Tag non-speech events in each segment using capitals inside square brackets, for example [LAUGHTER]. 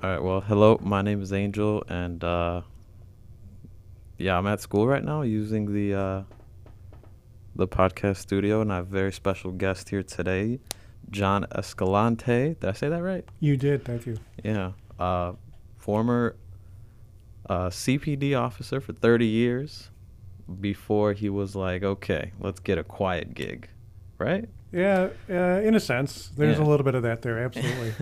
All right. Well, hello. My name is Angel, and uh, yeah, I'm at school right now using the uh, the podcast studio, and I have a very special guest here today, John Escalante. Did I say that right? You did, thank you. Yeah. Uh, former uh, CPD officer for 30 years before he was like, okay, let's get a quiet gig, right? Yeah, uh, in a sense, there's Yeah. a little bit of that there, absolutely.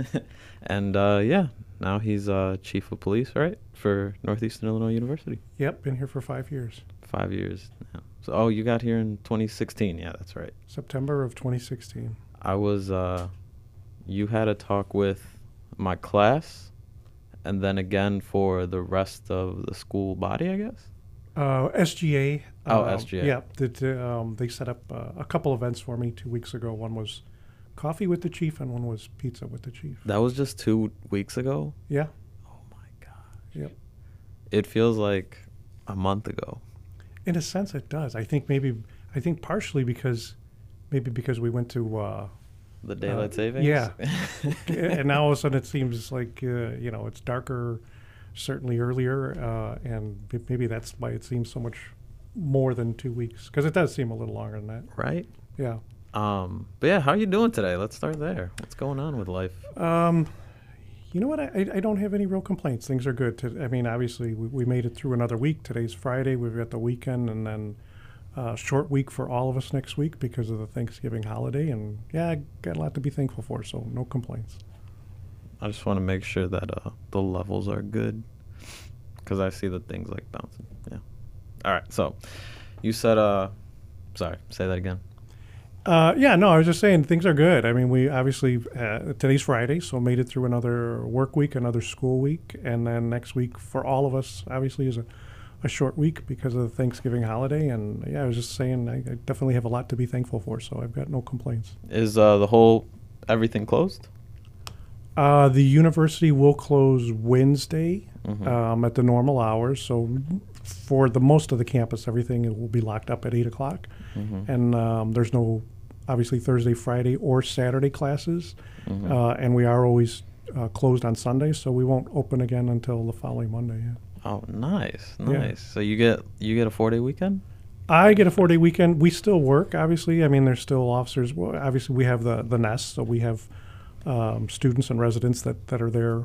[LAUGHS] and uh, yeah, now he's uh, chief of police, right, for Northeastern Illinois University. yep, been here for five years. Five years now. So, oh, you got here in 2016. Yeah, that's right. September of 2016. I was, uh, you had a talk with my class and then again for the rest of the school body, I guess. Uh, SGA. Oh, um, SGA. Yeah, uh, um, they set up uh, a couple events for me two weeks ago. One was coffee with the chief, and one was pizza with the chief. That was just two weeks ago. Yeah, Oh my god. yep. It feels like a month ago. In a sense, it does. I think maybe, I think partially because, maybe because we went to, uh, The daylight savings. yeah. [LAUGHS] and now all of a sudden it seems like uh, you know it's darker, certainly earlier, uh, and maybe that's why it seems so much more than two weeks because it does seem a little longer than that. right. Yeah. Um. But yeah, how are you doing today? Let's start there. What's going on with life? Um, you know what? I, I- I don't have any real complaints. Things are good. To, I mean, obviously we, we made it through another week. Today's Friday. We've got the weekend, and then. Uh, short week for all of us next week because of the Thanksgiving holiday, and yeah, I got a lot to be thankful for. So no complaints. I just want to make sure that uh, the levels are good because I see the things like bouncing. Yeah. All right. So you said, uh, sorry, say that again. Uh, yeah, no, I was just saying things are good. I mean, we obviously uh, today's Friday, so made it through another work week, another school week, and then next week for all of us, obviously, is a, a short week because of the Thanksgiving holiday. And yeah, I was just saying, I, I definitely have a lot to be thankful for, so I've got no complaints. Is uh, the whole everything closed? Uh, the university will close Wednesday Mhm. um, at the normal hours, so for the most of the campus, everything will be locked up at eight o'clock. Mhm. and um, there's no obviously Thursday, Friday, or Saturday classes, Mhm. uh, and we are always uh, closed on Sundays, so we won't open again until the following Monday. Yeah. oh, nice, Yeah. nice. So you get you get a four day weekend. I get a four day weekend. We still work, obviously. I mean, there's still officers. Well, obviously, we have the the nest, so we have um, students and residents that, that are there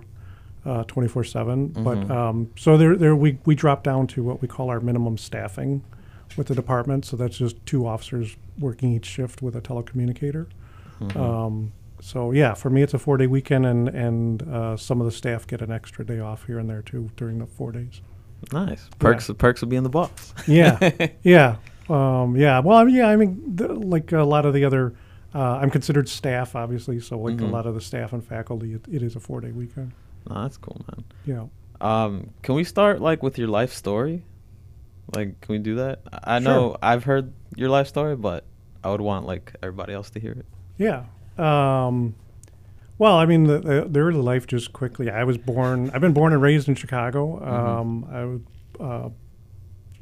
twenty four seven. But Mhm. um, so there there we we drop down to what we call our minimum staffing with the department. So that's just two officers working each shift with a telecommunicator. Mhm. Um, so yeah, for me it's a four day weekend, and and uh, some of the staff get an extra day off here and there too during the four days. nice perks. Perks of being the boss. Yeah, [LAUGHS] yeah, um, yeah. Well, I mean, yeah, I mean, the, like a lot of the other, uh, I'm considered staff, obviously. So like Mhm. a lot of the staff and faculty, it, it is a four day weekend. No, that's cool, man. Yeah. Um, can we start like with your life story? Like, can we do that? I Sure. know I've heard your life story, but I would want like everybody else to hear it. yeah. Um, well, I mean, the, the, the early life just quickly. I was born. I've been born and raised in Chicago. Um, I was, uh,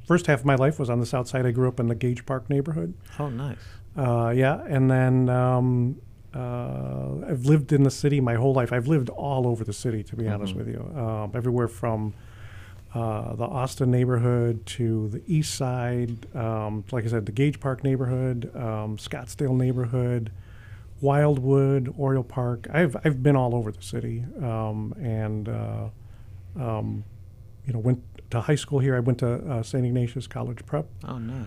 first half of my life was on the south side. I grew up in the Gage Park neighborhood. Oh, nice. Uh, yeah, and then um, uh, I've lived in the city my whole life. I've lived all over the city, to be honest Mhm. with you. Um, everywhere from uh, the Austin neighborhood to the East Side, um, like I said, the Gage Park neighborhood, um, Scottsdale neighborhood, Wildwood, Oriole Park. I've I've been all over the city, um, and uh, um, you know went to high school here. I went to uh, St. Ignatius College Prep. Oh, nice.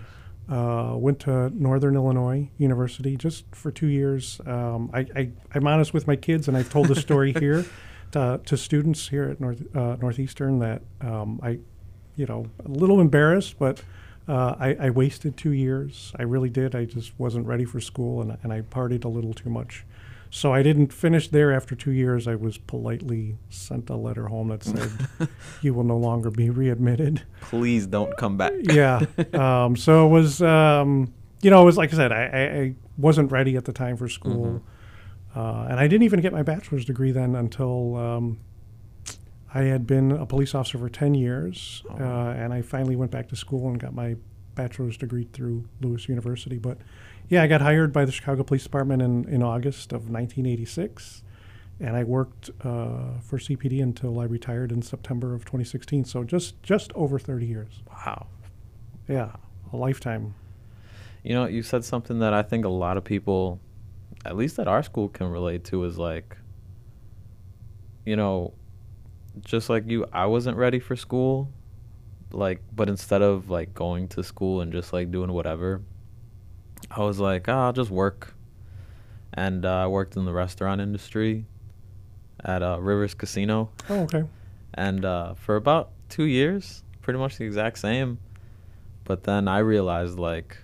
Uh, went to Northern Illinois University just for two years. Um, I, I, I'm honest with my kids, and I've told the story [LAUGHS] here to, to students here at North uh, Northeastern that um, I, you know, a little embarrassed, but uh, I, I wasted two years. I really did. I just wasn't ready for school, and, and I partied a little too much. So I didn't finish there after two years. I was politely sent a letter home that said, [LAUGHS] "You will no longer be readmitted." Please don't come back. [LAUGHS] yeah. Um, so it was, um, you know, it was like I said, I, I, wasn't ready at the time for school. Uh, and I didn't even get my bachelor's degree then until um, I had been a police officer for 10 years. Oh. Uh, and I finally went back to school and got my bachelor's degree through Lewis University. But yeah, I got hired by the Chicago Police Department in, in August of 1986. and I worked uh, for CPD until I retired in September of 2016. So just just over 30 years. Wow. Yeah, a lifetime. You know, you said something that I think a lot of people, at least at our school, can relate to is like, you know, just like you, I wasn't ready for school. Like, but instead of like going to school and just like doing whatever, I was like, oh, I'll just work. And uh, I worked in the restaurant industry at uh, Rivers Casino. Oh, okay. And uh, for about two years, pretty much the exact same. But then I realized like,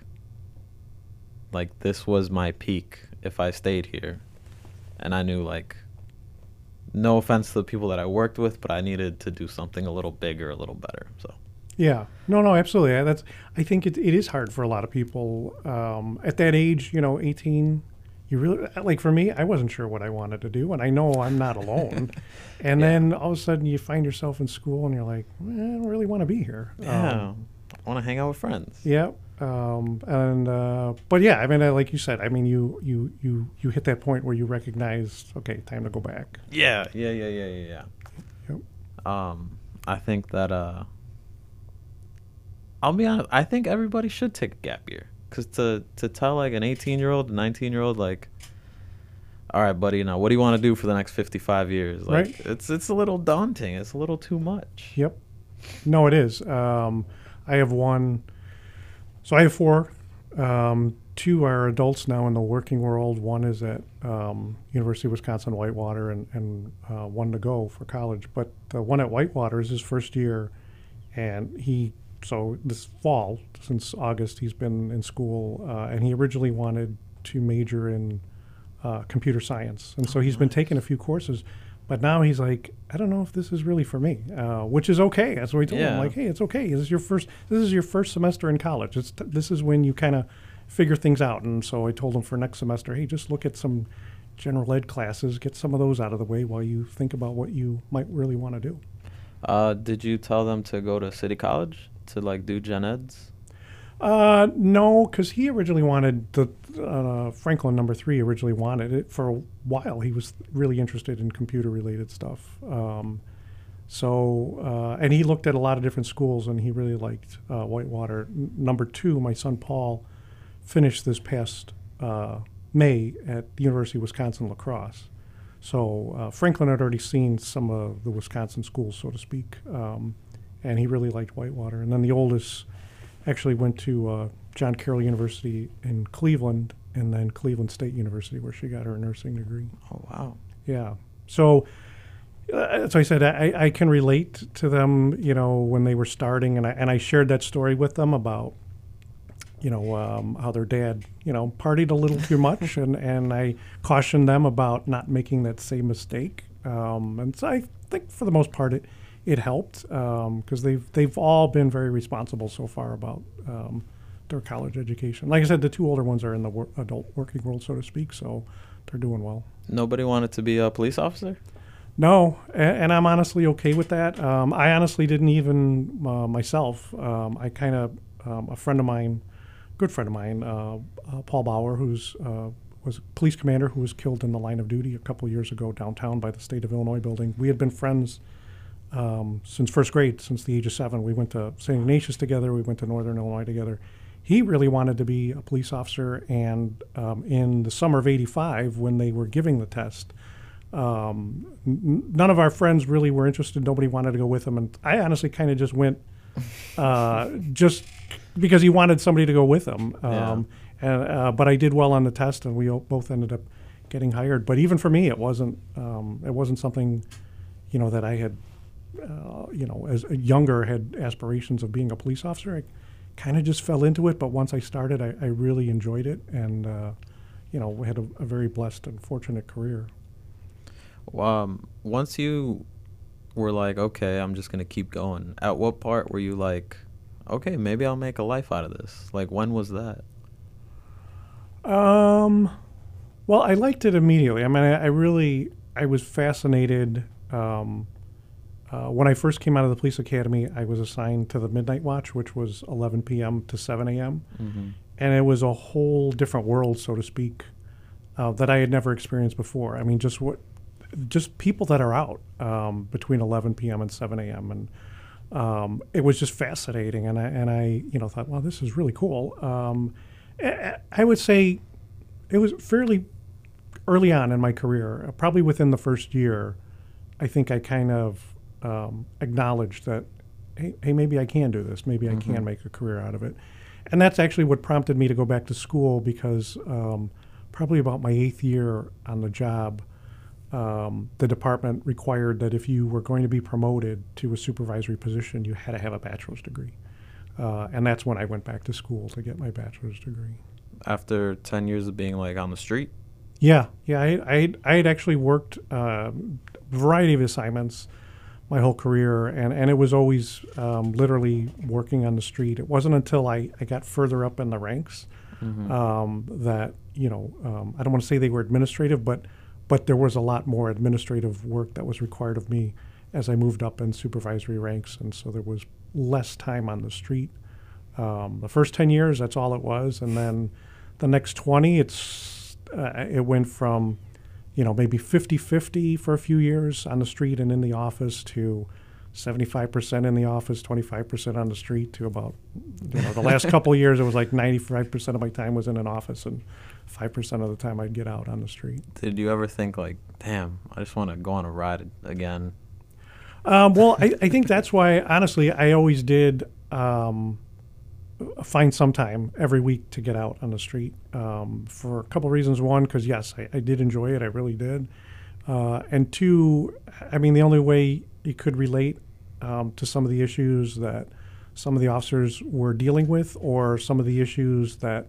like this was my peak if I stayed here, and I knew like, no offense to the people that I worked with, but I needed to do something a little bigger, a little better. So Yeah. No, no, absolutely. I- That's. I think it, it is hard for a lot of people um, at that age. You know, 18. You really like for me. I wasn't sure what I wanted to do, and I know I'm not alone. [LAUGHS] and Yeah. then all of a sudden, you find yourself in school, and you're like, "Eh, I don't really want to be here. yeah, Um, I want to hang out with friends. Yeah. Um, and uh, but yeah, I mean, uh, like you said, I mean, you you you you hit that point where you recognize, okay, time to go back. Yeah, yeah, yeah, yeah, yeah, yeah. Yep. Um, I think that uh, I'll be honest. I think everybody should take a gap year, cause to to tell like an 18 year old, 19 year old, like, all right, buddy, now what do you want to do for the next 55 years? Like, Right. it's it's a little daunting. It's a little too much. Yep. No, it is. Um, I have one. So I have four. Um, two are adults now in the working world. One is at um, University of Wisconsin Whitewater, and, and uh, one to go for college. But the one at Whitewater is his first year, and he so this fall since August he's been in school, uh, and he originally wanted to major in uh, computer science, and so he's been taking a few courses. But now he's like, I don't know if this is really for me, uh, which is okay. That's what we told him. Yeah. Like, hey, it's okay. This is your first. This is your first semester in college. It's t- this is when you kind of figure things out. And so I told him for next semester, hey, just look at some general ed classes, get some of those out of the way while you think about what you might really want to do. Uh, did you tell them to go to City College to like do gen eds? Uh, no, because he originally wanted the uh, Franklin number three. Originally wanted it for a while. He was really interested in computer related stuff. Um, so, uh, and he looked at a lot of different schools, and he really liked uh, Whitewater. N- number two, my son Paul, finished this past uh, May at the University of Wisconsin La Crosse. So uh, Franklin had already seen some of the Wisconsin schools, so to speak, um, and he really liked Whitewater. And then the oldest actually went to uh, John Carroll University in Cleveland, and then Cleveland State University, where she got her nursing degree. Oh wow. Yeah. So, uh, as I said, I, I can relate to them, you know, when they were starting, and I, and I shared that story with them about, you know, um, how their dad, you know, partied a little too much, [LAUGHS] and, and I cautioned them about not making that same mistake. Um, and so I think for the most part it, it helped because they've they've all been very responsible so far about um, their college education. Like I said, the two older ones are in the wor- adult working world, so to speak, so they're doing well. Nobody wanted to be a police officer. No, a- and I'm honestly okay with that. Um, I honestly didn't even uh, myself. Um, I kind of um, a friend of mine, good friend of mine, uh, uh, Paul Bauer, who's uh, was a police commander who was killed in the line of duty a couple years ago downtown by the state of Illinois building. We had been friends um, since first grade, since the age of seven. We went to St. Ignatius together. We went to Northern Illinois together. He really wanted to be a police officer, and um, in the summer of '85, when they were giving the test, um, n- none of our friends really were interested. Nobody wanted to go with him, and I honestly kind of just went, uh, [LAUGHS] just because he wanted somebody to go with him. Um, and uh, but I did well on the test, and we both ended up getting hired. But even for me, it wasn't um, it wasn't something, you know, that I had, uh, you know, as a younger had aspirations of being a police officer. I kind of just fell into it. But once I started, I, I really enjoyed it, and uh, you know, had a, a very blessed and fortunate career. Um, once you were like, okay, I'm just gonna keep going. At what part were you like, okay, maybe I'll make a life out of this? Like, when was that? Um, well, I liked it immediately. I mean, I, I really, I was fascinated. Um, uh, when I first came out of the police academy, I was assigned to the midnight watch, which was 11 p.m. to 7 a.m., Mm-hmm. and it was a whole different world, so to speak, uh, that I had never experienced before. I mean, just what just people that are out um, between 11 p.m. and 7 a.m. and um, it was just fascinating. And I and I you know thought, well, this is really cool. Um, I, I would say it was fairly early on in my career, probably within the first year. I think I kind of um, acknowledged that, hey, hey, maybe I can do this. Maybe I can make a career out of it. And that's actually what prompted me to go back to school because um, probably about my eighth year on the job, um, the department required that if you were going to be promoted to a supervisory position, you had to have a bachelor's degree. Uh, and that's when I went back to school to get my bachelor's degree. After 10 years of being like on the street? Yeah, yeah. I, I, I had actually worked a variety of assignments my whole career, and, and it was always um, literally working on the street. It wasn't until I, I got further up in the ranks Mm-hmm. um, that, you know, um, I don't want to say they were administrative, but, but there was a lot more administrative work that was required of me as I moved up in supervisory ranks, and so there was less time on the street. Um, the first 10 years, that's all it was, and then the next 20, it's uh, it went from you know, maybe 50 50 for a few years on the street and in the office to 75% in the office, 25% on the street to about, you know, the last [LAUGHS] couple of years it was like 95% of my time was in an office and 5% of the time I'd get out on the street. Did you ever think like, damn, I just want to go on a ride again? Um, well, I, I think that's why, honestly, I always did um, find some time every week to get out on the street um, for a couple reasons. One, because yes, I, I did enjoy it, I really did. Uh, and two, I mean, the only way you could relate um, to some of the issues that some of the officers were dealing with, or some of the issues that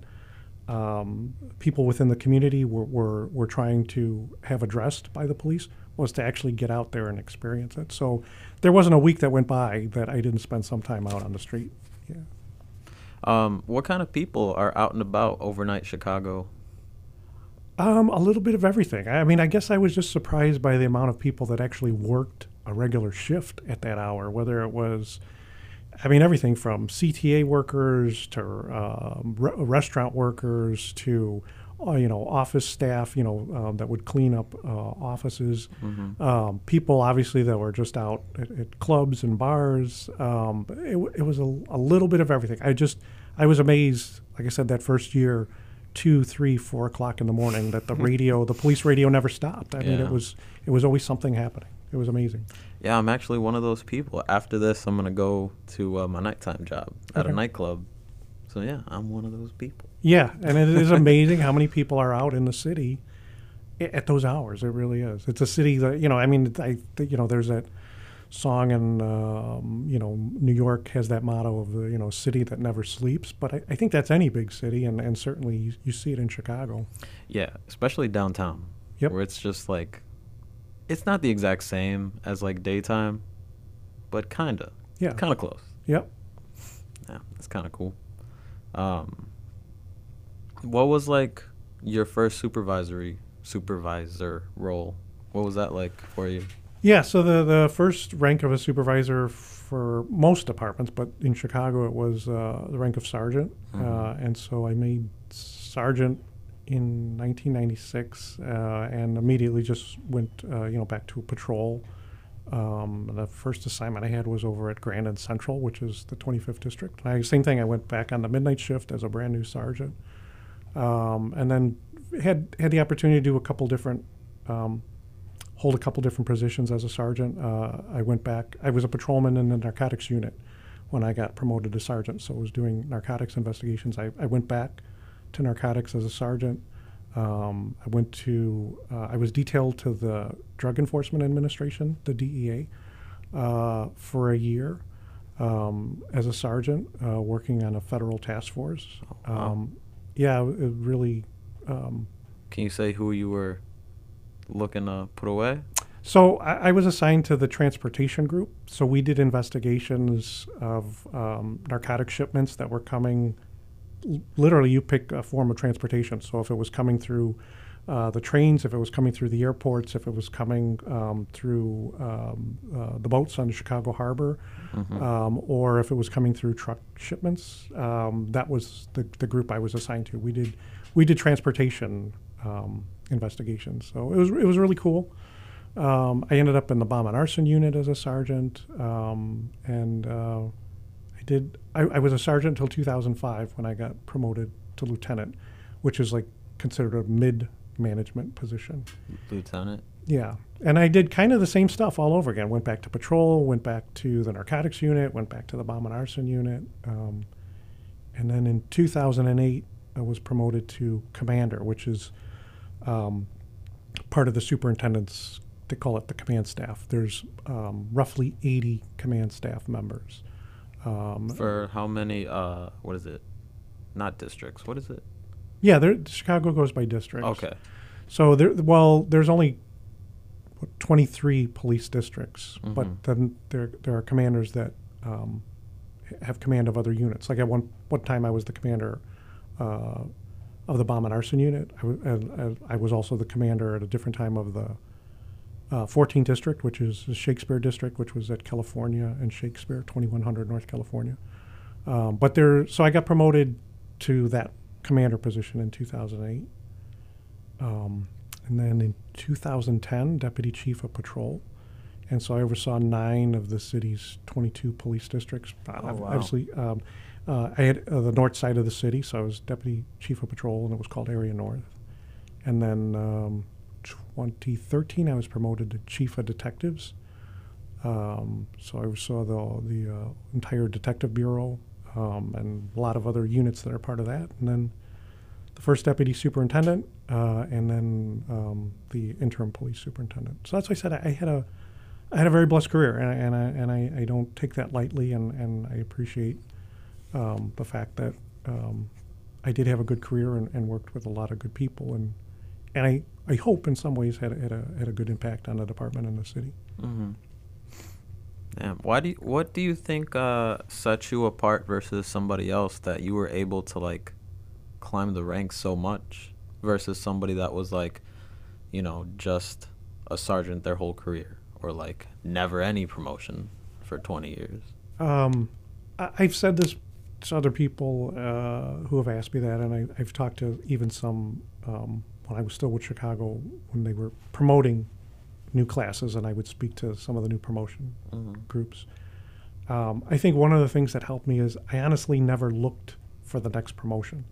um, people within the community were, were, were trying to have addressed by the police, was to actually get out there and experience it. So there wasn't a week that went by that I didn't spend some time out on the street. Yeah. Um, what kind of people are out and about overnight Chicago? Um, a little bit of everything. I mean, I guess I was just surprised by the amount of people that actually worked a regular shift at that hour, whether it was, I mean, everything from CTA workers to um, re- restaurant workers to, uh, you know, office staff, you know, um, that would clean up uh, offices. Mm-hmm. Um, people, obviously, that were just out at, at clubs and bars. Um, it, it was a, a little bit of everything. I just, I was amazed, like I said, that first year two, three, four o'clock in the morning that the [LAUGHS] radio, the police radio, never stopped. I mean, it was it was always something happening. It was amazing. Yeah, I'm actually one of those people. After this, I'm gonna go to uh, my nighttime job at Okay. a nightclub. So yeah, I'm one of those people. Yeah, and it is [LAUGHS] amazing how many people are out in the city at those hours. It really is. It's a city that you know. I mean, I you know, there's that song and um, you know New York has that motto of the you know city that never sleeps. But I, I think that's any big city, and, and certainly you, you see it in Chicago. Yeah, especially downtown. Yep. Where it's just like, it's not the exact same as like daytime, but kinda, Yeah. kind of close. Yep. Yeah, it's kind of cool. Um, what was like your first supervisory supervisor role? What was that like for you? Yeah, so the, the first rank of a supervisor for most departments, but in Chicago it was uh, the rank of sergeant. Uh, Mhm. and so I made sergeant in 1996 uh, and immediately just went, uh, you know, back to patrol. Um, the first assignment I had was over at Grand Central, which is the 25th district. I, same thing. I went back on the midnight shift as a brand new sergeant, um, and then had had the opportunity to do a couple different um, hold a couple different positions as a sergeant. Uh, I went back. I was a patrolman in the narcotics unit when I got promoted to sergeant, so I was doing narcotics investigations. I, I went back to narcotics as a sergeant. Um, I went to. Uh, I was detailed to the Drug Enforcement Administration, the DEA, uh, for a year um, as a sergeant, uh, working on a federal task force. Oh, wow. Um, yeah, it really. Um, Can you say who you were looking to put away? So I, I was assigned to the transportation group. So we did investigations of um, narcotic shipments that were coming. Literally, you pick a form of transportation. So if it was coming through uh, the trains, if it was coming through the airports, if it was coming um, through um, uh, the boats on the Chicago Harbor, Mhm. um, or if it was coming through truck shipments, um, that was the, the group I was assigned to. We did we did transportation um, investigations, so it was it was really cool. Um, I ended up in the bomb and arson unit as a sergeant, um, and uh, did. I, I was a sergeant until 2005 when I got promoted to lieutenant, which is like considered a mid-management position. Lieutenant. Yeah, and I did kind of the same stuff all over again. Went back to patrol, went back to the narcotics unit, went back to the bomb and arson unit, um, and then in 2008 I was promoted to commander, which is um, part of the superintendent's. They call it the command staff. There's um, roughly 80 command staff members. Um, For how many? Uh, what is it? Not districts. What is it? yeah, there, Chicago goes by districts. Okay. So there, well, there's only 23 police districts, but Mhm. then there there are commanders that um, have command of other units. Like at one one time, I was the commander uh, of the bomb and arson unit. I, w- and, and I was also the commander at a different time of the uh, 14th district, which is the Shakespeare district, which was at California and Shakespeare, 2100 North California. Um, but there, so I got promoted to that commander position in 2008. Um, and then in 2010, deputy chief of patrol. And so I oversaw nine of the city's 22 police districts. Oh, wow. Obviously, um, uh, I had uh, the north side of the city, so I was deputy chief of patrol, and it was called Area North. And then um, 2013, I was promoted to chief of detectives. Um, so I oversaw the the uh, entire detective bureau um, and a lot of other units that are part of that. And then the first deputy superintendent, uh, and then um, the interim police superintendent. So that's why I said I, I had a I had a very blessed career, and I, and I, and I, I don't take that lightly, and, and I appreciate um, the fact that um, I did have a good career and, and worked with a lot of good people, and and I, I hope in some ways had a, had a had a good impact on the department and the city. Mm-hmm. Why do you, what do you think uh, set you apart versus somebody else that you were able to like climb the ranks so much versus somebody that was like, you know, just a sergeant their whole career or like never any promotion for 20 years? Um, I, I've said this to other people uh, who have asked me that, and I, I've talked to even some um, when I was still with Chicago when they were promoting new classes, and I would speak to some of the new promotion Mm-hmm. groups. Um, I think one of the things that helped me is I honestly never looked for the next promotion.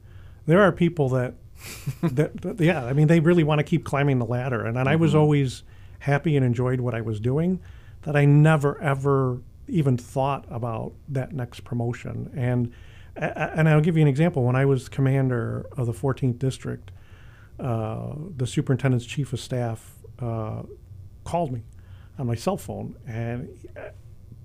There are people that, [LAUGHS] that, that- yeah, I mean, they really want to keep climbing the ladder, and, and I was Mhm. always happy and enjoyed what I was doing. That I never ever even thought about that next promotion. And and I'll give you an example. When I was commander of the 14th district, uh, the superintendent's chief of staff uh, called me on my cell phone and uh,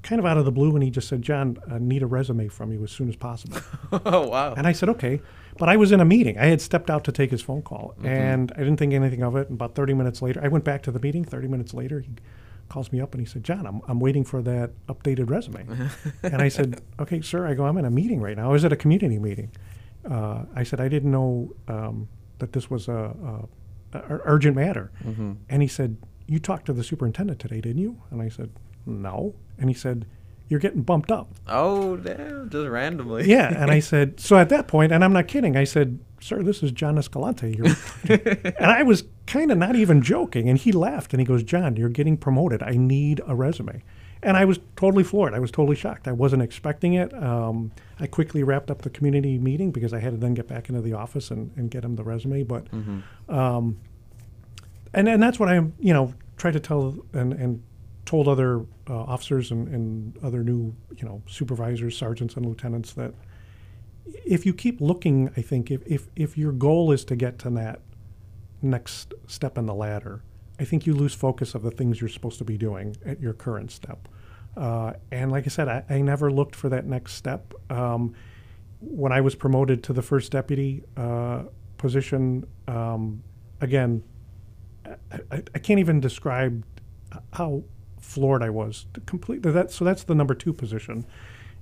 kind of out of the blue and he just said john i need a resume from you as soon as possible [LAUGHS] oh wow. and i said okay but i was in a meeting i had stepped out to take his phone call Mhm. and i didn't think anything of it and about 30 minutes later i went back to the meeting 30 minutes later he calls me up and he said john i'm, I'm waiting for that updated resume [LAUGHS] and I said, "Okay, sir." I go, "I'm in a meeting right now. I was at a community meeting." Uh, I said, "I didn't know um, that this was a, a, a urgent matter." mm-hmm. And he said, "You talked to the superintendent today, didn't you?" And I said, "No." And he said, "You're getting bumped up." Oh damn! Just randomly. yeah. And I [LAUGHS] said, "So at that point, and I'm not kidding. I said, sir, this is John Escalante." [LAUGHS] And I was kind of not even joking. And he laughed and he goes, John, you're getting promoted. I need a resume. And I was totally floored. I was totally shocked. I wasn't expecting it. Um, I quickly wrapped up the community meeting because I had to then get back into the office and, and get him the resume. But, mm-hmm. um, and, and that's what I, you know, tried to tell and, and told other uh, officers and, and other new, you know, supervisors, sergeants, and lieutenants that if you keep looking, I think if, if, if your goal is to get to that next step in the ladder, I think you lose focus of the things you're supposed to be doing at your current step. Uh, and like I said, I, I never looked for that next step. Um, when I was promoted to the first deputy uh, position, um, again, I, I, can't even describe how floored I was. Completely that. So that's the number two position.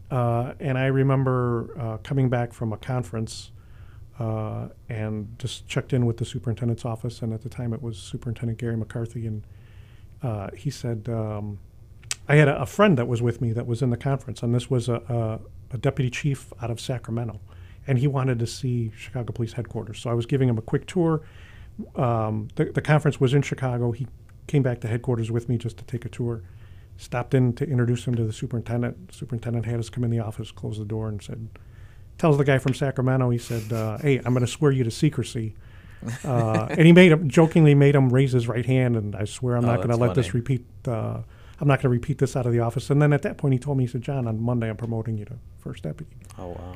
Uh, and I remember uh, coming back from a conference uh, and just checked in with the superintendent's office. And at the time, it was Superintendent Garry McCarthy. And uh, he said, um, I had a, a friend that was with me that was in the conference, and this was a, a, a deputy chief out of Sacramento. And he wanted to see Chicago Police Headquarters. So I was giving him a quick tour. Um, the, the conference was in Chicago. He came back to headquarters with me just to take a tour. Stopped in to introduce him to the superintendent. Superintendent had us come in the office, close the door, and said, tells the guy from Sacramento, he said, uh, "Hey, I'm going to swear you to secrecy." Uh, [LAUGHS] and he made him jokingly made him raise his right hand, and I swear I'm Oh, not going to let this repeat. Uh, I'm not going to repeat this out of the office. And then at that point, he told me, he said, "John, on Monday, I'm promoting you to first deputy." Oh wow.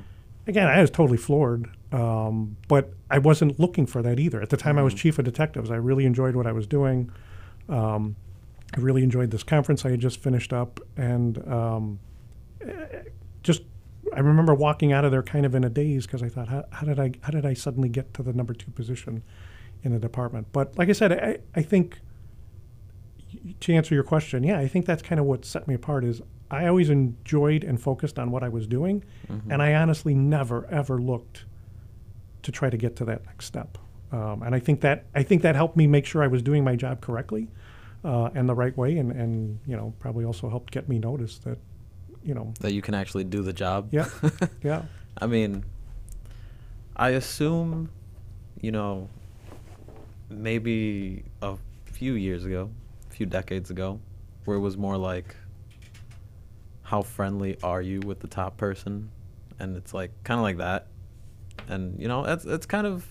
Again, I was totally floored, um, but I wasn't looking for that either. At the time, I was Mhm. chief of detectives. I really enjoyed what I was doing. Um, I really enjoyed this conference I had just finished up, and um, just I remember walking out of there kind of in a daze because I thought, how, how did I how did I suddenly get to the number two position in the department? But like I said, I, I think to answer your question, yeah, I think that's kind of what set me apart. Is I always enjoyed and focused on what I was doing, Mhm. and I honestly never ever looked to try to get to that next step. Um, and I think that I think that helped me make sure I was doing my job correctly uh, and the right way, and, and you know probably also helped get me noticed that you know that you can actually do the job. Yeah. [LAUGHS] yeah I mean, I assume, you know, maybe a few years ago, few decades ago, where it was more like, how friendly are you with the top person? And it's like, kind of like that. And, you know, it's, it's kind of,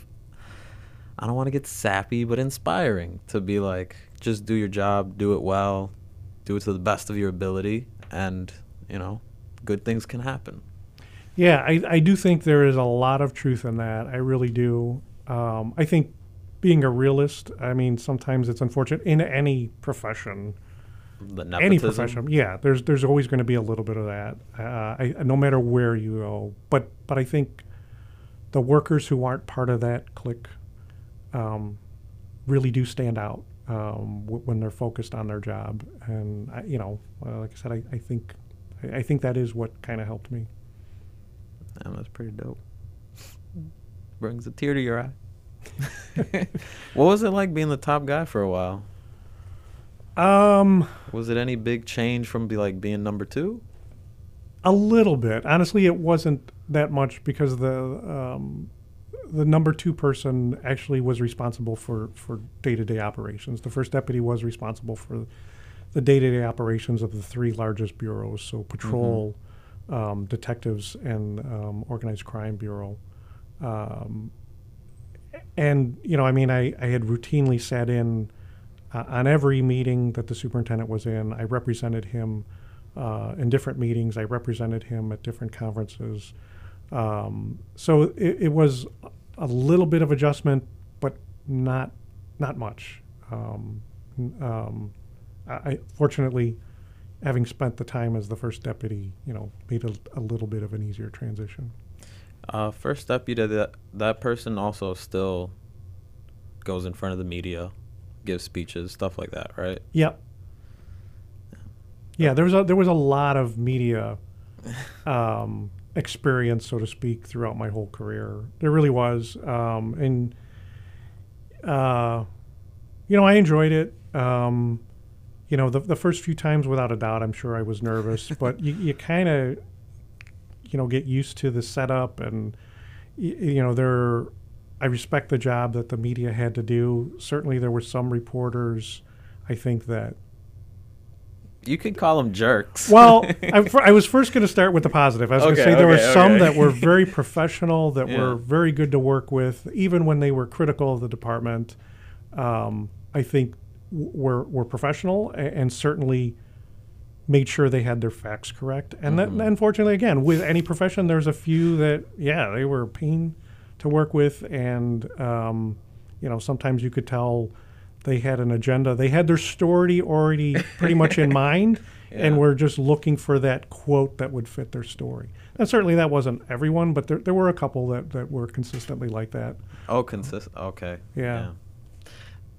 I don't want to get sappy, but inspiring to be like, just do your job, do it well, do it to the best of your ability, and, you know, good things can happen. Yeah, I, I do think there is a lot of truth in that. I really do. Um, I think being a realist, I mean, sometimes it's unfortunate in any profession, The any profession. Yeah, there's there's always going to be a little bit of that. Uh, I, no matter where you go. But but I think the workers who aren't part of that clique um, really do stand out um, w- when they're focused on their job. And I, you know, uh, like I said, I, I think I, I think that is what kind of helped me. Damn, that's pretty dope. Brings a tear to your eye. [LAUGHS] what was it like being the top guy for a while? Um, Was it any big change from be like being number two? a little bit. Honestly, it wasn't that much because the um, the number two person actually was responsible for for day to day operations. The first deputy was responsible for the day to day operations of the three largest bureaus, so patrol, um, detectives, and um, organized crime bureau. Um, and you know, I mean, I, I had routinely sat in uh, on every meeting that the superintendent was in. I represented him uh, in different meetings. I represented him at different conferences. Um, so it, it was a little bit of adjustment, but not not much. Um, um, I, fortunately, having spent the time as the first deputy, you know, made a, a little bit of an easier transition. Uh, first deputy, that that person also still goes in front of the media, gives speeches, stuff like that, right? Yep. Yeah, there was a there was a lot of media [LAUGHS] um, experience, so to speak, throughout my whole career. There really was, um, and uh, you know, I enjoyed it. Um, you know, the the first few times, without a doubt, I'm sure I was nervous, [LAUGHS] but you, you kind of, you know, get used to the setup, and you know, there. I respect the job that the media had to do. Certainly, there were some reporters, I think that You could call them jerks. well, [LAUGHS] I, I was first going to start with the positive. I was going to Okay, say there were okay, some okay. that were [LAUGHS] very professional, that Yeah. were very good to work with, even when they were critical of the department. Um, I think were were professional a- and certainly made sure they had their facts correct. And Mhm. that, unfortunately, again, with any profession, there's a few that yeah they were a pain to work with, and um, you know sometimes you could tell they had an agenda. They had their story already pretty much in [LAUGHS] mind, and Yeah. were just looking for that quote that would fit their story. And certainly that wasn't everyone, but there, there were a couple that, that were consistently like that. Oh, consistent. Okay. Yeah.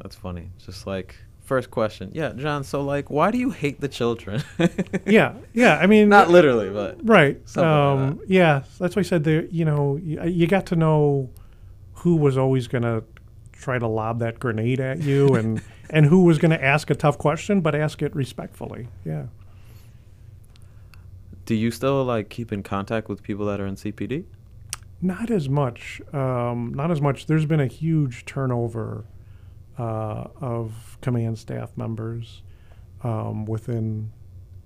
That's funny. Just like first question. Yeah, John. So like, why do you hate the children? [LAUGHS] Yeah, yeah. I mean, Not literally, but right. Something like Um, yeah, that's why I said there. You know, you, you got to know who was always going to try to lob that grenade at you, [LAUGHS] and and who was going to ask a tough question, but ask it respectfully. Yeah. do you still like keep in contact with people that are in CPD? Not as much. Um, not as much. There's been a huge turnover uh, of command staff members um, within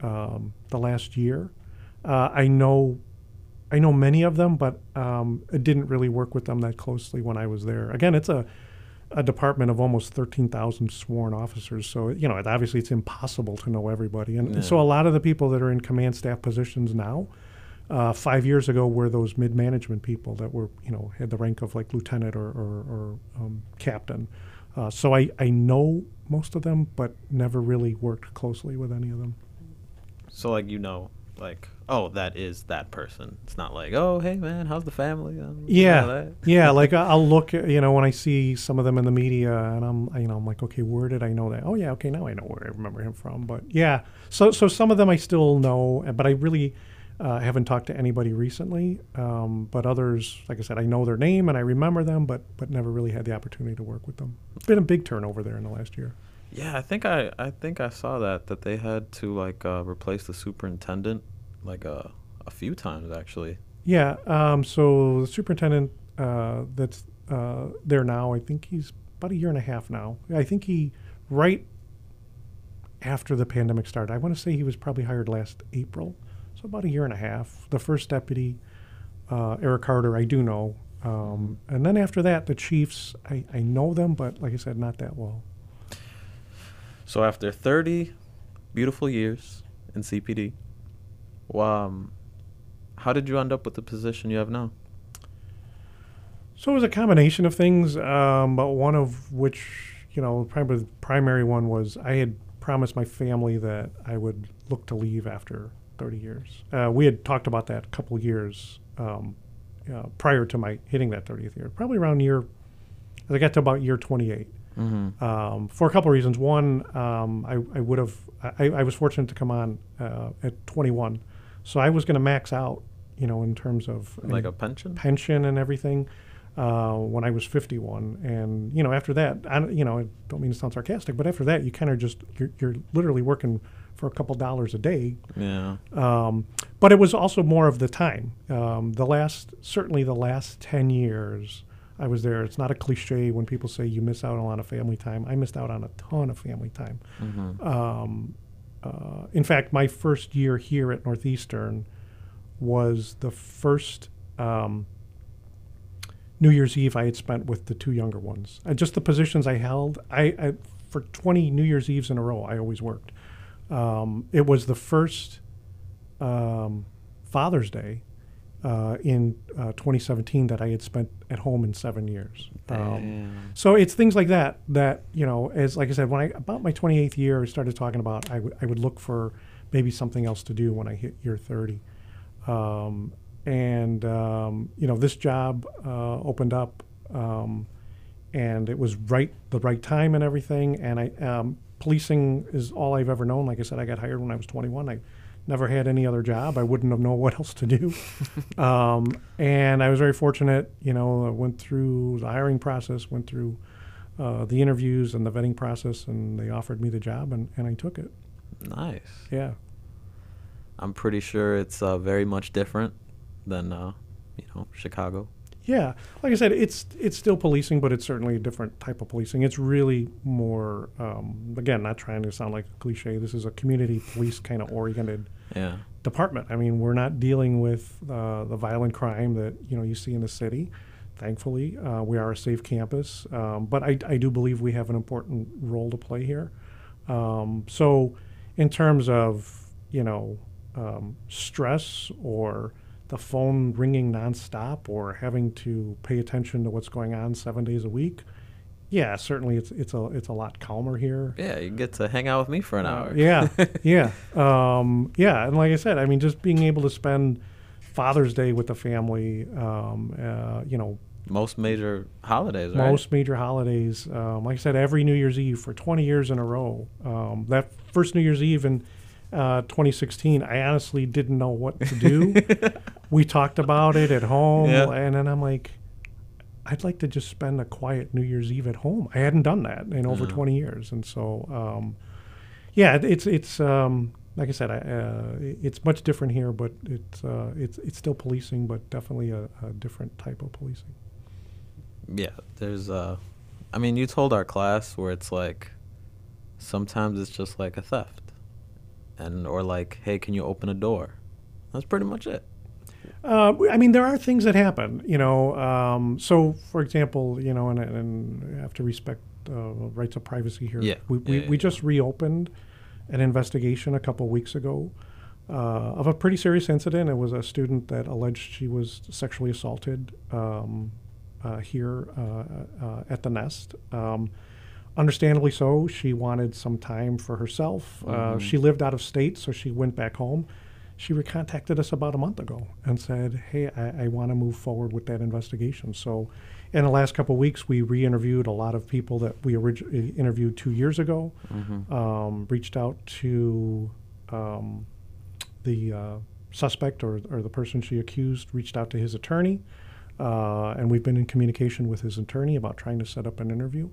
um, the last year. Uh, I know I know many of them, but um, I didn't really work with them that closely when I was there. Again, it's a a department of almost 13,000 sworn officers. So, you know, it, obviously it's impossible to know everybody. And, and so a lot of the people that are in command staff positions now, uh, five years ago, were those mid management people that were, you know, had the rank of like lieutenant or, or, or um, captain. Uh, so I, I know most of them, but never really worked closely with any of them. So like you know, like oh that is that person. It's not like oh hey man, how's the family? Um, Yeah, [LAUGHS] yeah. Like [LAUGHS] I'll look, at, you know, when I see some of them in the media, and I'm, you know, I'm like, okay, where did I know that? Oh yeah, okay, now I know where I remember him from. But yeah, so so some of them I still know, but I really uh, haven't talked to anybody recently. Um, but others, like I said, I know their name and I remember them, but but never really had the opportunity to work with them. It's been a big turnover there in the last year. Yeah, I think I I think I saw that that they had to like uh, replace the superintendent like a a few times actually. Yeah. Um, so the superintendent uh, that's uh, there now, I think he's about a year and a half now. I think he right after the pandemic started. I want to say he was probably hired last April, so about a year and a half. The first deputy, uh, Eric Carter, I do know. Um, and then after that, the chiefs, I, I know them, but like I said, not that well. So after 30 beautiful years in CPD, um, how did you end up with the position you have now? So it was a combination of things, um, but one of which, you know, probably the primary one was I had promised my family that I would look to leave after 30 years. Uh, we had talked about that a couple years um, uh, prior to my hitting that 30th year, probably around year, as I got to about year 28 Mm-hmm. um, for a couple of reasons. One, um, I, I would have, I, I was fortunate to come on uh, at 21, so I was going to max out, you know, in terms of Like a pension? pension and everything uh, when I was 51. And you know, after that, I, don't- you know, I don't mean to sound sarcastic, but after that, you kind of just you're, you're literally working for a couple dollars a day. Yeah. Um, but it was also more of the time. Um, the last, certainly the last 10 years. I was there. It's not a cliche when people say you miss out on a lot of family time. I missed out on a ton of family time. Mm-hmm. Um, uh, in fact, my first year here at Northeastern was the first um, New Year's Eve I had spent with the two younger ones. Uh, just the positions I held. I, I for 20 New Year's Eves in a row, I always worked. Um, it was the first um, Father's Day uh, in uh, 2017 that I had spent at home in seven years. Um, so it's things like that that you know, as like I said, when I about my 28th year, I started talking about I would I would look for maybe something else to do when I hit year 30, um, and um, you know this job uh, opened up, um, and it was right the right time and everything. And I um, policing is all I've ever known. Like I said, I got hired when I was 21. I never had any other job. I wouldn't have known what else to do. [LAUGHS] um, and I was very fortunate. You know, I went through the hiring process, went through uh, the interviews and the vetting process, and they offered me the job, and, and I took it. Nice. Yeah. I'm pretty sure it's uh, very much different than uh, you know Chicago. Yeah, like I said, it's it's still policing, but it's certainly a different type of policing. It's really more, um, again, not trying to sound like a cliche. This is a community police kind of oriented Yeah. department. I mean, we're not dealing with uh, the violent crime that you know you see in the city. Thankfully, uh, we are a safe campus, um, but I, I do believe we have an important role to play here. Um, so, in terms of you know um, stress or the phone ringing nonstop or having to pay attention to what's going on seven days a week, yeah, certainly it's it's a it's a lot calmer here. Yeah, you get to hang out with me for an hour. yeah, [LAUGHS] yeah, um, yeah. And like I said, I mean, just being able to spend Father's Day with the family, um, uh, you know, Most major holidays, right? most major holidays. Um, like I said, every New Year's Eve for 20 years in a row. Um, that first New Year's Eve in uh, 2016, I honestly didn't know what to do. [LAUGHS] we talked about it at home, Yeah. and then I'm like, I'd like to just spend a quiet New Year's Eve at home. I hadn't done that in over Yeah. 20 years, and so um, yeah, it's it's um, like I said, I, uh, it's much different here, but it's uh, it's it's still policing, but definitely a, a different type of policing. Yeah, there's uh, I mean, you told our class where it's like, sometimes it's just like a theft, and or like, hey, can you open a door? That's pretty much it. Uh, I mean, there are things that happen, you know. Um, so, for example, you know, and, and I have to respect uh, rights of privacy here. Yeah. We, we, Yeah, we yeah, just reopened an investigation a couple weeks ago uh, of a pretty serious incident. It was a student that alleged she was sexually assaulted um, uh, here uh, uh, at the Nest. Um, understandably so. She wanted some time for herself. Uh, Mhm. she lived out of state, so she went back home. She recontacted us about a month ago and said, "Hey, I, I want to move forward with that investigation." So, in the last couple of weeks, we re-interviewed a lot of people that we originally interviewed two years ago. Mm-hmm. Um, reached out to um, the uh, suspect or, or the person she accused. Reached out to his attorney, uh, and we've been in communication with his attorney about trying to set up an interview.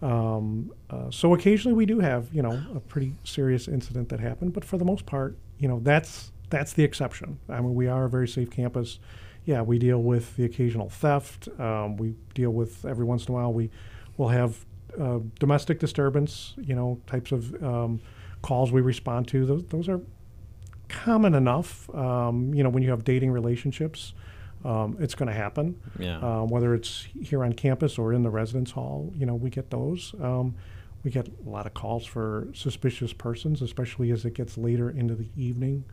Um, uh, so occasionally we do have, you know, a pretty serious incident that happened, but for the most part, you know, that's that's the exception. I mean, we are a very safe campus. Yeah, we deal with the occasional theft. Um, we deal with every once in a while we will have uh, domestic disturbance, you know, types of um, calls we respond to. Those those are common enough. Um, you know, when you have dating relationships, um, it's going to happen Yeah. uh, whether it's here on campus or in the residence hall. You know, we get those. We get a lot of calls for suspicious persons, especially as it gets later into the evening.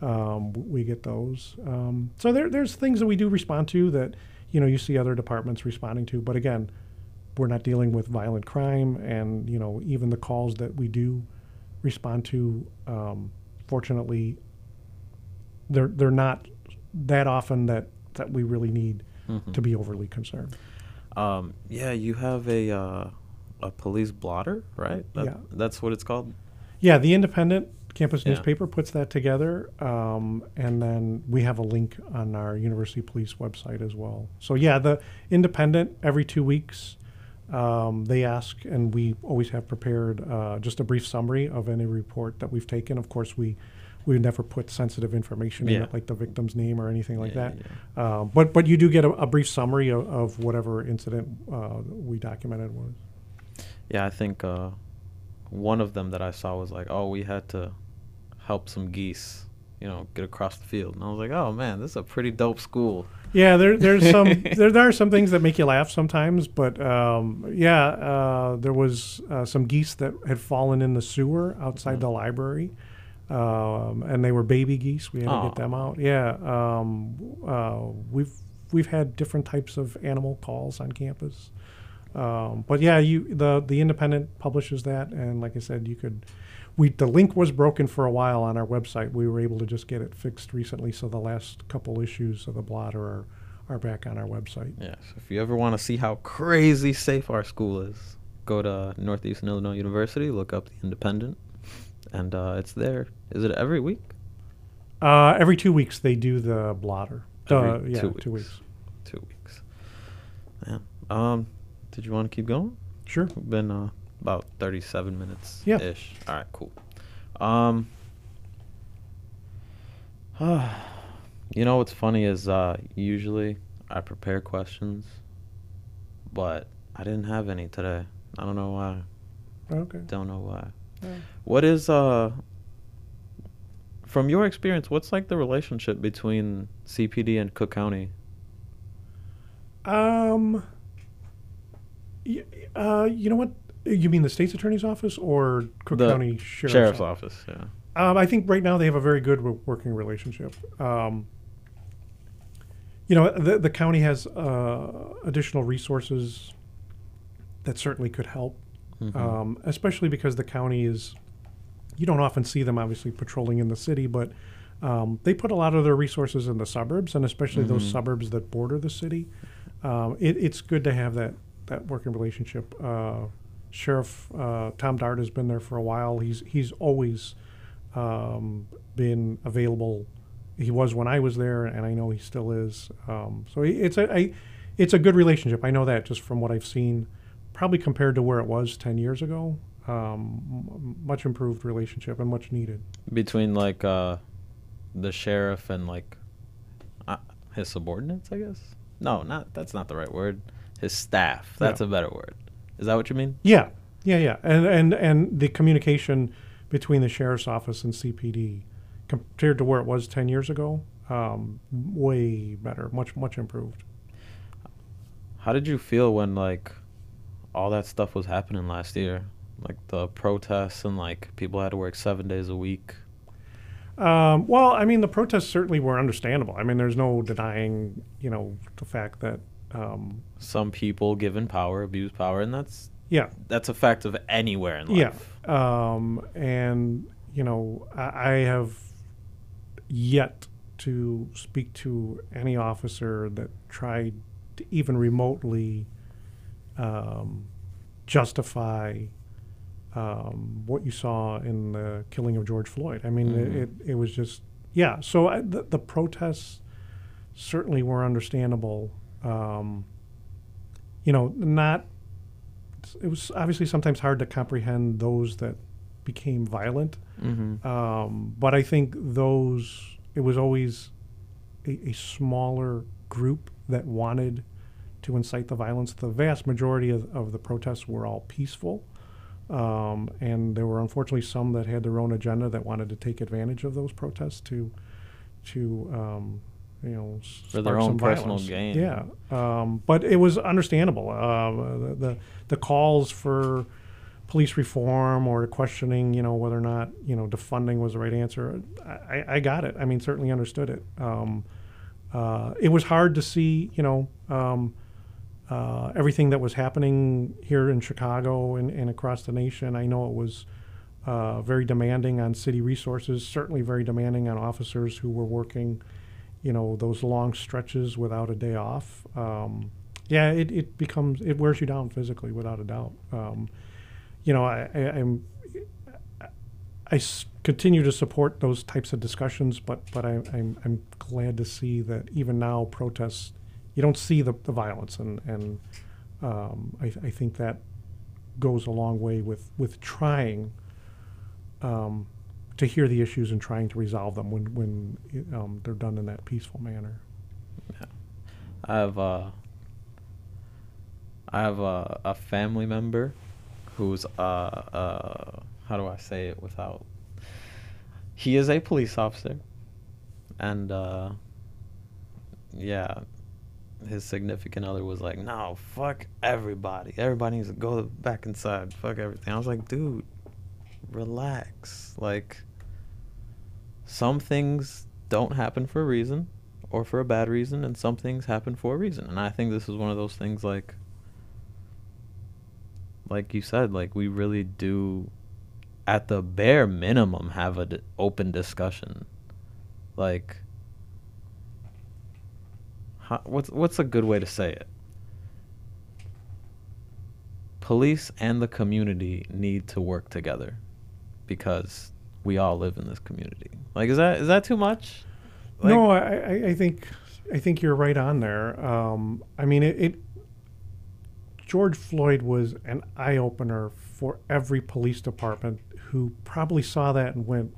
Um, we get those. Um, so there, there's things that we do respond to that you know you see other departments responding to. But again, we're not dealing with violent crime, and you know even the calls that we do respond to, um, fortunately, they're they're not that often that that we really need Mhm. to be overly concerned. Um, yeah, you have a uh, a police blotter, right? That, Yeah. That's what it's called. Yeah, the Independent campus Yeah. newspaper puts that together, um, and then we have a link on our University Police website as well. So yeah, the Independent every two weeks um, they ask, and we always have prepared uh, just a brief summary of any report that we've taken. Of course, we we never put sensitive information in it, like the victim's name or anything like Yeah, that. yeah. Um, but but you do get a, a brief summary of, of whatever incident uh, we documented was. Yeah, I think uh, one of them that I saw was like, oh, we had to help some geese, you know, get across the field, and I was like, oh man, this is a pretty dope school. Yeah, there, there's some [LAUGHS] there, there are some things that make you laugh sometimes, but um, yeah, uh, there was uh, some geese that had fallen in the sewer outside Mhm. the library, um, and they were baby geese. We had to get them out. Yeah, um, uh, we've we've had different types of animal calls on campus, um, but yeah, you the the Independent publishes that, and like I said, you could. We, the link was broken for a while on our website. We were able to just get it fixed recently, so the last couple issues of the blotter are, are back on our website. Yeah, so if you ever want to see how crazy safe our school is, go to Northeastern Illinois University, look up the Independent, and uh, it's there. Is it every week? Uh, every two weeks they do the blotter. Every Uh, yeah, two two weeks. weeks. Two weeks. Yeah. Um, did you want to keep going? Sure. We've been uh, about 37 minutes Yeah. ish. All right, cool. Um, [SIGHS] you know what's funny is uh, usually I prepare questions, but I didn't have any today. I don't know why. Okay. Don't know why. Yeah. What is uh from your experience, what's like the relationship between CPD and Cook County? Um. Uh, you know what? You mean the state's attorney's office or Cook The County Sheriff's, Sheriff's Office? office, yeah. Um, I think right now they have a very good working relationship. Um, you know, the, the county has uh, additional resources that certainly could help, Mhm. um, especially because the county is, you don't often see them obviously patrolling in the city, but um, they put a lot of their resources in the suburbs and especially those Mhm. suburbs that border the city. Um, it, it's good to have that, that working relationship. Uh, Sheriff uh, Tom Dart has been there for a while. He's, he's always um, been available. He was when I was there, and I know he still is. Um, so it's a I, it's a good relationship. I know that just from what I've seen, probably compared to where it was ten years ago. Um, much improved relationship and much needed. Between like uh the sheriff and like uh, his subordinates, I guess. No, not that's not the right word. His staff. That's Yeah. a better word. Is that what you mean? Yeah, yeah, yeah, and and and the communication between the sheriff's office and CPD compared to where it was ten years ago, um, way better, much much improved. How did you feel when like all that stuff was happening last year? Like the protests and like people had to work seven days a week. Um, well, I mean, the protests certainly were understandable. I mean, there's no denying, you know, the fact that, um, Some people given power abuse power, and that's yeah, that's a fact of anywhere in Yeah. life. um, and you know, I, I have yet to speak to any officer that tried to even remotely um, justify um, what you saw in the killing of George Floyd. I mean, Mhm. it, it, it was just yeah. So I, the, the protests certainly were understandable. Um, you know, not it was obviously sometimes hard to comprehend those that became violent. Mm-hmm. Um, but I think those, it was always a, a smaller group that wanted to incite the violence. The vast majority of, of the protests were all peaceful. Um, and there were unfortunately some that had their own agenda that wanted to take advantage of those protests to, to, um, you know, For their own some personal violence. gain. Yeah, um, but it was understandable. Um, the, the the calls for police reform or questioning, you know, whether or not you know defunding was the right answer. I, I- I got it. I mean, certainly understood it. Um, uh, it was hard to see, you know, um, uh, everything that was happening here in Chicago and, and across the nation. I know it was uh, very demanding on city resources. Certainly very demanding on officers who were working, you know, those long stretches without a day off. Um, yeah, it, it becomes it wears you down physically without a doubt. Um, you know, I, I, s- continue to support those types of discussions, but but I, I'm I'm glad to see that even now protests, you don't see the, the violence, and and um, I, I think that goes a long way with with trying um, to hear the issues and trying to resolve them when when um, they're done in that peaceful manner. Yeah, I have uh, I have a, a family member who's uh, uh, how do I say it without? He is a police officer, and uh, yeah, his significant other was like, "No, fuck everybody. Everybody needs to go back inside. Fuck everything." I was like, "Dude, relax. Like, some things don't happen for a reason." or for a bad reason, and some things happen for a reason. And I think this is one of those things like like you said, like we really do at the bare minimum have an d- open discussion. Like how, what's what's a good way to say it? Police and the community need to work together because we all live in this community. Like is that is that too much? Like- no, I, I, think I think you're right on there. Um, I mean, it, it George Floyd was an eye opener for every police department who probably saw that and went,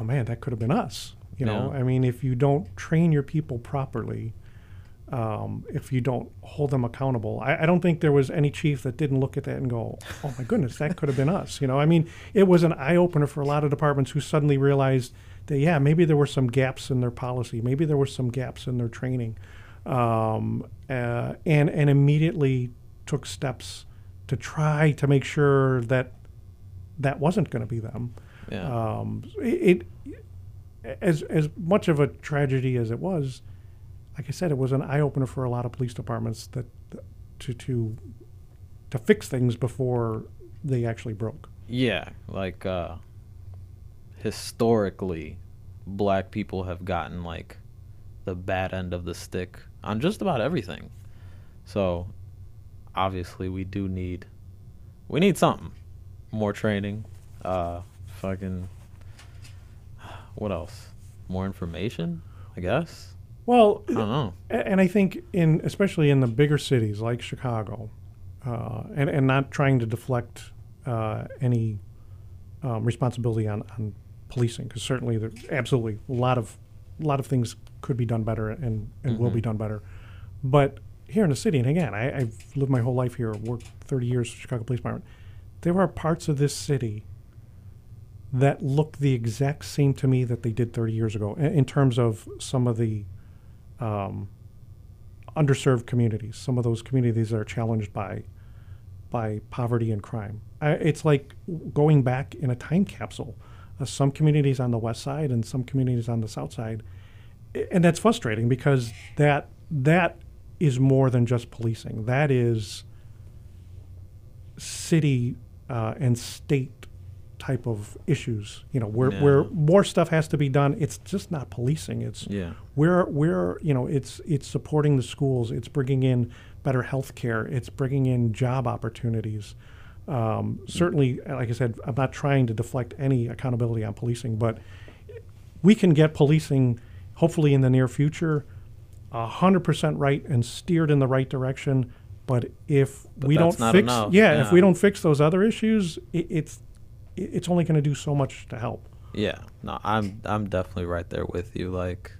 "Oh man, that could have been us." You know, Yeah. I mean, if you don't train your people properly, um, if you don't hold them accountable, I, I don't think there was any chief that didn't look at that and go, "Oh my goodness, that could have been us." You know, I mean, it was an eye opener for a lot of departments who suddenly realized that yeah, maybe there were some gaps in their policy, maybe there were some gaps in their training, um, uh, and and immediately took steps to try to make sure that that wasn't going to be them. yeah. Um, it, it as as much of a tragedy as it was, like I said, it was an eye opener for a lot of police departments that to to to fix things before they actually broke. Yeah, like uh historically black people have gotten like the bad end of the stick on just about everything. So obviously we do need we need something. More training, uh fucking what else? More information, I guess. Well, I don't know. And I think in especially in the bigger cities like Chicago, uh, and and not trying to deflect uh, any um, responsibility on, on policing because certainly there absolutely a lot of a lot of things could be done better and and will be Mhm. done better, but here in the city, and again, I, I've lived my whole life here, worked 30 years for Chicago Police Department. There are parts of this city that look the exact same to me that they did 30 years ago in, in terms of some of the um, underserved communities, some of those communities are challenged by by poverty and crime. I, it's like going back in a time capsule. Uh, some communities on the west side and some communities on the south side, and that's frustrating because that that is more than just policing. That is city uh, and state type of issues. You know, where where more stuff has to be done. It's just not policing. It's Yeah. where where you know it's it's supporting the schools it's bringing in better health care it's bringing in job opportunities um, certainly like i said i'm not trying to deflect any accountability on policing but we can get policing hopefully in the near future 100% right and steered in the right direction but if But we don't fix enough, yeah, if we don't fix those other issues it, it's it- it's only going to do so much to help Yeah, no, I'm I'm definitely right there with you. Like,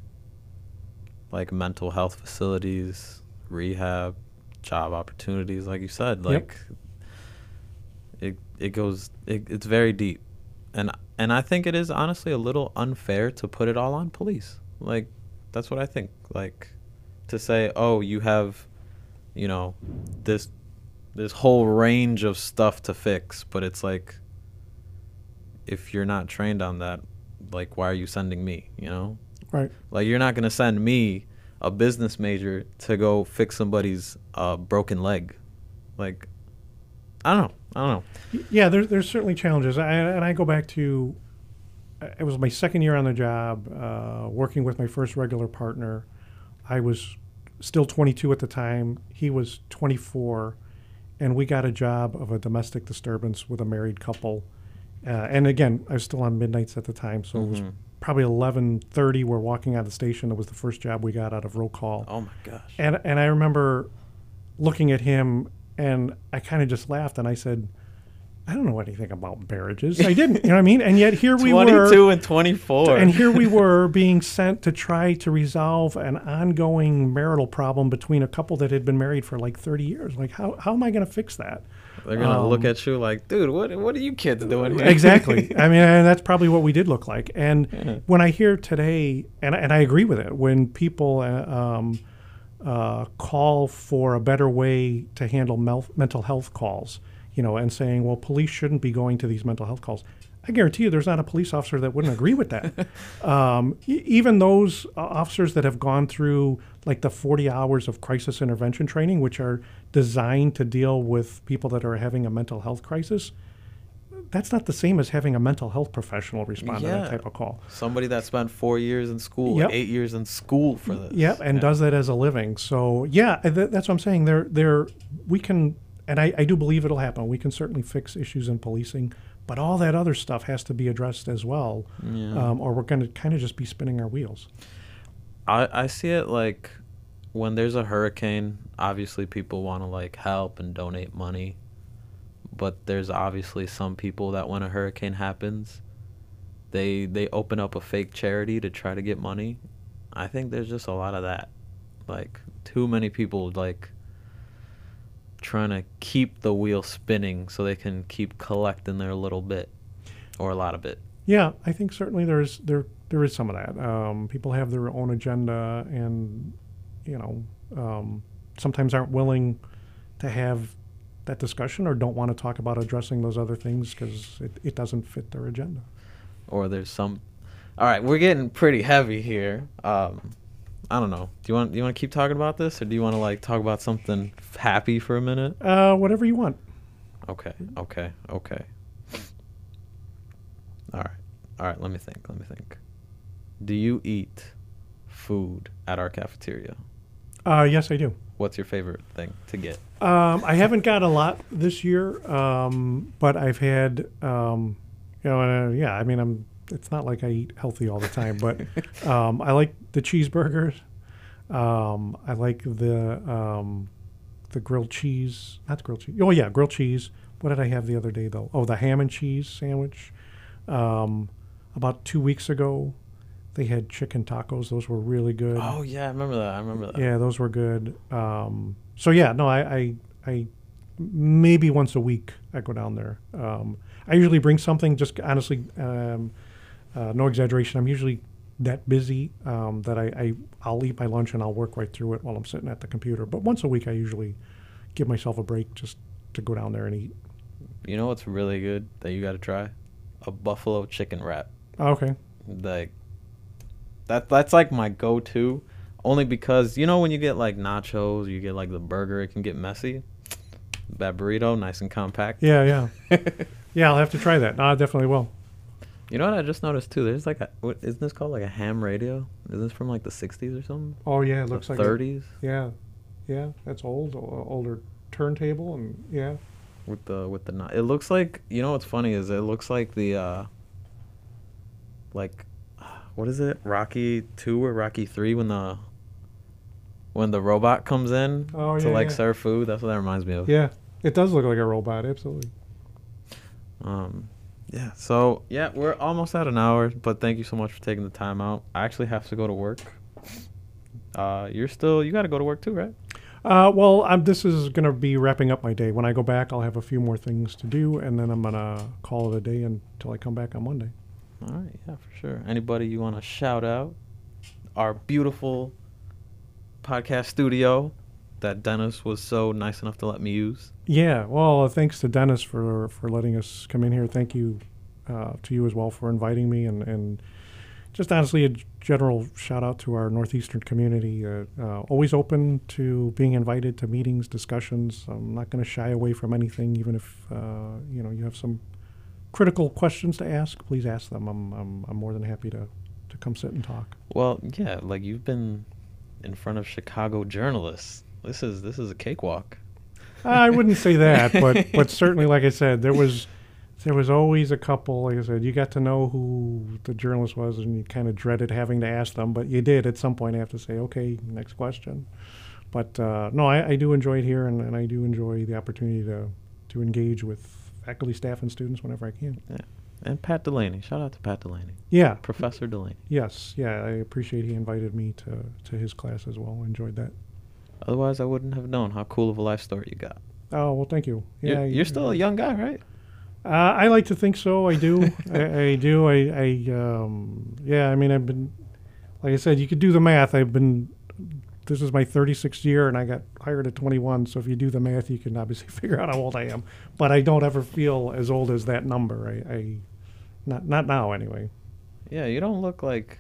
like mental health facilities, rehab, job opportunities. Like you said, like it it goes it, it's very deep, and and I think it is honestly a little unfair to put it all on police. Like, that's what I think. Like, to say, oh, you have, you know, this this whole range of stuff to fix, but it's like if you're not trained on that, like why are you sending me? You know, right like you're not gonna send me, a business major, to go fix somebody's uh, broken leg. Like, I don't know. I don't know. Yeah, there's there's certainly challenges, I, and I go back to it was my second year on the job, uh, working with my first regular partner. I was still 22 at the time. He was 24, and we got a job of a domestic disturbance with a married couple. Uh, and again, I was still on midnights at the time, so it was Mhm. probably 11:30. We're walking out of the station. It was the first job we got out of roll call. Oh my gosh. And and I remember looking at him and I kind of just laughed and I said, I don't know anything about marriages. I didn't, you know what I mean? And yet here we were [LAUGHS] 22 and 24. and here we were being sent to try to resolve an ongoing marital problem between a couple that had been married for like 30 years. Like how how am I going to fix that? They're gonna look um, at you like, dude, what what are you kids doing here? exactly. [LAUGHS] I mean, and that's probably what we did look like. And Yeah. when I hear today, and and I agree with it, when people uh, um, uh, call for a better way to handle mel- mental health calls, you know, and saying, well, police shouldn't be going to these mental health calls. I guarantee you, there's not a police officer that wouldn't agree with that. [LAUGHS] um, e- even those uh, officers that have gone through like the 40 hours of crisis intervention training, which are designed to deal with people that are having a mental health crisis, that's not the same as having a mental health professional respond to that type of call. Somebody that spent four years in school, Yep. eight years in school for this. Yep, and Yeah. does that as a living. So yeah, th- that's what I'm saying. There, there, we can, and I, I do believe it'll happen. We can certainly fix issues in policing, but all that other stuff has to be addressed as well, Yeah. um, or we're going to kind of just be spinning our wheels. I, I see it like when there's a hurricane, obviously people want to like help and donate money. But there's obviously some people that when a hurricane happens, they they open up a fake charity to try to get money. I think there's just a lot of that. Like too many people like trying to keep the wheel spinning so they can keep collecting their little bit or a lot of it. Yeah, I think certainly there's there there is some of that. Um, people have their own agenda, and you know, um, sometimes aren't willing to have that discussion or don't want to talk about addressing those other things because it, it doesn't fit their agenda. or there's some all right we're getting pretty heavy here um i don't know do you want do you want to keep talking about this or do you want to like talk about something happy for a minute Uh, whatever you want. okay okay okay all right all right let me think let me think do you eat food at our cafeteria Uh, yes, I do. what's your favorite thing to get Um, I haven't got a lot this year, um, but I've had, um, you know, uh, yeah. I mean, I'm. It's not like I eat healthy all the time, but [LAUGHS] um, I like the cheeseburgers. Um, I like the um, the grilled cheese, not the grilled cheese. Oh yeah, grilled cheese. What did I have the other day though? Oh, the ham and cheese sandwich. Um, about two weeks ago, they had chicken tacos. Those were really good. Oh yeah, I remember that. I remember that. Yeah, those were good. Um, so yeah, no, I, I, I, maybe once a week I go down there. Um, I usually bring something. Just honestly, um, uh, no exaggeration. I'm usually that busy um, that I, I I'll eat my lunch and I'll work right through it while I'm sitting at the computer. But once a week, I usually give myself a break just to go down there and eat. You know what's really good that you got to try? A buffalo chicken wrap. Oh, okay. Like that. That's like my go-to. Only because you know when you get like nachos, you get like the burger, it can get messy. That burrito, nice and compact. Yeah, yeah, [LAUGHS] yeah. I'll have to try that. No, I definitely will. You know what I just noticed too? There's like a what isn't this called like a ham radio? Is this from like the '60s or something? Oh yeah, it The looks like a- 30s yeah, yeah. That's old, older turntable, and yeah. with the with the It looks like you know what's funny is it looks like the uh like [SIGHS] what is it? Rocky 2 or Rocky 3 when the when the robot comes in Oh, to yeah, like yeah. serve food. That's what that reminds me of. Yeah, it does look like a robot. Absolutely. Um, yeah. So yeah, we're almost at an hour, but thank you so much for taking the time out. I actually have to go to work. Uh, you're still you got to go to work too, right? Uh, well, I'm, this is going to be wrapping up my day. When I go back, I'll have a few more things to do, and then I'm going to call it a day until I come back on Monday. All right, yeah, for sure. Anybody you want to shout out? Our beautiful podcast studio that Dennis was so nice enough to let me use. Yeah, well, uh, thanks to Dennis for for letting us come in here. Thank you uh, to you as well for inviting me, and and just honestly a general shout out to our northeastern community. Uh, uh, always open to being invited to meetings, discussions. I'm not going to shy away from anything, even if uh, you know you have some critical questions to ask. Please ask them. I'm I'm, I'm more than happy to to come sit and talk. Well, yeah, like you've been in front of Chicago journalists. This is this is a cakewalk. I wouldn't say that, [LAUGHS] but but certainly, like I said, there was there was always a couple. Like I said, you got to know who the journalist was, and you kind of dreaded having to ask them, but you did at some point have to say, okay, next question. But uh, no, I, I do enjoy it here, and, and I do enjoy the opportunity to to engage with faculty, staff, and students whenever I can. Yeah. And Pat Delaney. Shout out to Pat Delaney. Yeah. Professor Delaney. Yes. Yeah. I appreciate he invited me to to his class as well. Enjoyed that. Otherwise, I wouldn't have known how cool of a life story you got. Oh well, thank you. You're, Yeah, you're still a young guy, right? Uh, I like to think so. I do. [LAUGHS] I, I do. I, I um, yeah. I mean, I've been, like I said, you could do the math. I've been. This is my 36th year, and I got hired at 21. So if you do the math, you can obviously [LAUGHS] figure out how old I am. But I don't ever feel as old as that number. I, I not not now anyway. Yeah, you don't look like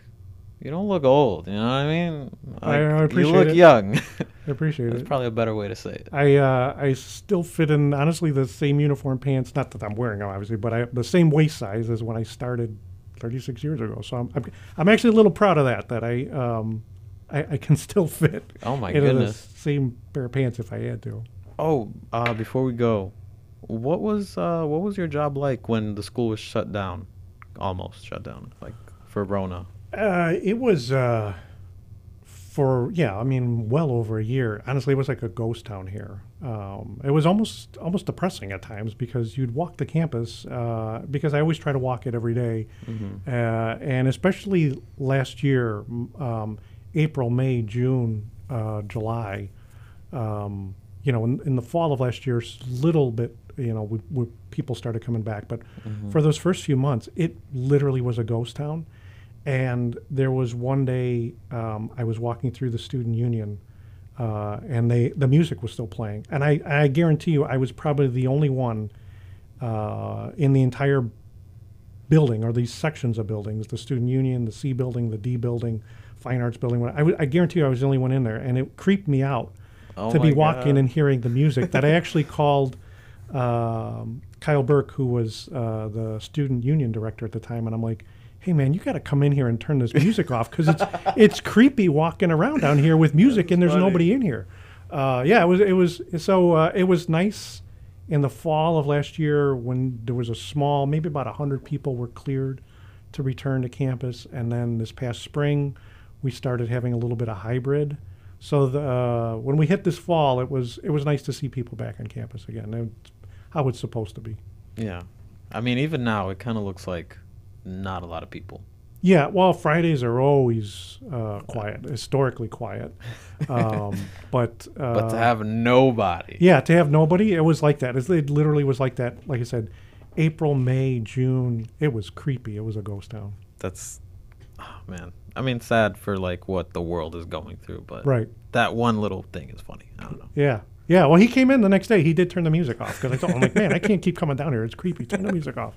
you don't look old. You know what I mean? I- Like, I appreciate you look it. young. [LAUGHS] I appreciate That's it. That's probably a better way to say it. I uh, I still fit in honestly the same uniform pants. Not that I'm wearing them, obviously, but I the same waist size as when I started 36 years ago. So I'm I'm, I'm actually a little proud of that. That I um I, I can [LAUGHS] still fit Oh my into goodness. the same pair of pants if I had to. Oh, uh, before we go, what was uh, what was your job like when the school was shut down, almost shut down, like for Rona? Uh, it was uh, for yeah, I mean, well over a year. Honestly, it was like a ghost town here. Um, it was almost almost depressing at times because you'd walk the campus uh, because I always try to walk it every day. Mm-hmm. uh, and especially last year, um, April, May, June, uh, July. Um, you know, in, in the fall of last year, s- little bit, you know, we, we, people started coming back, but Mm-hmm. for those first few months, it literally was a ghost town. And there was one day um, I was walking through the student union, uh, and they the music was still playing, and I, I guarantee you, I was probably the only one uh, in the entire building or these sections of buildings the student union the c building the d building fine arts building I, w- I guarantee you i was the only one in there. And it creeped me out Oh to be walking God. and hearing the music that i [LAUGHS] actually called um, kyle burke who was uh, the student union director at the time. And i'm like hey man you got to come in here and turn this music off because it's it's creepy walking around down here with music and there's funny. nobody in here. Uh, yeah it was it was so uh, it was nice in the fall of last year when there was a small maybe about 100 people were cleared to return to campus. And then this past spring we started having a little bit of hybrid. So the, uh, when we hit this fall it was it was nice to see people back on campus again. That's how it's supposed to be. Yeah, I mean, even now, it kind of looks like not a lot of people. Yeah, well, Fridays are always uh, quiet, historically quiet. [LAUGHS] Um, but uh, but to have nobody. yeah, to have nobody, it was like that. It literally was like that. Like I said, April, May, June. It was creepy. It was a ghost town. That's, oh man. I mean, sad for like what the world is going through, but Right. that one little thing is funny. I don't know. Yeah. Yeah. Well, he came in the next day. He did turn the music off because I told him, like, man, I can't keep coming down here. It's creepy. Turn the music off.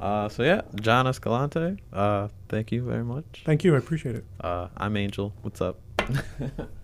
Uh, so yeah, John Escalante. Uh, thank you very much. Thank you. I appreciate it. Uh, I'm Angel. What's up? [LAUGHS]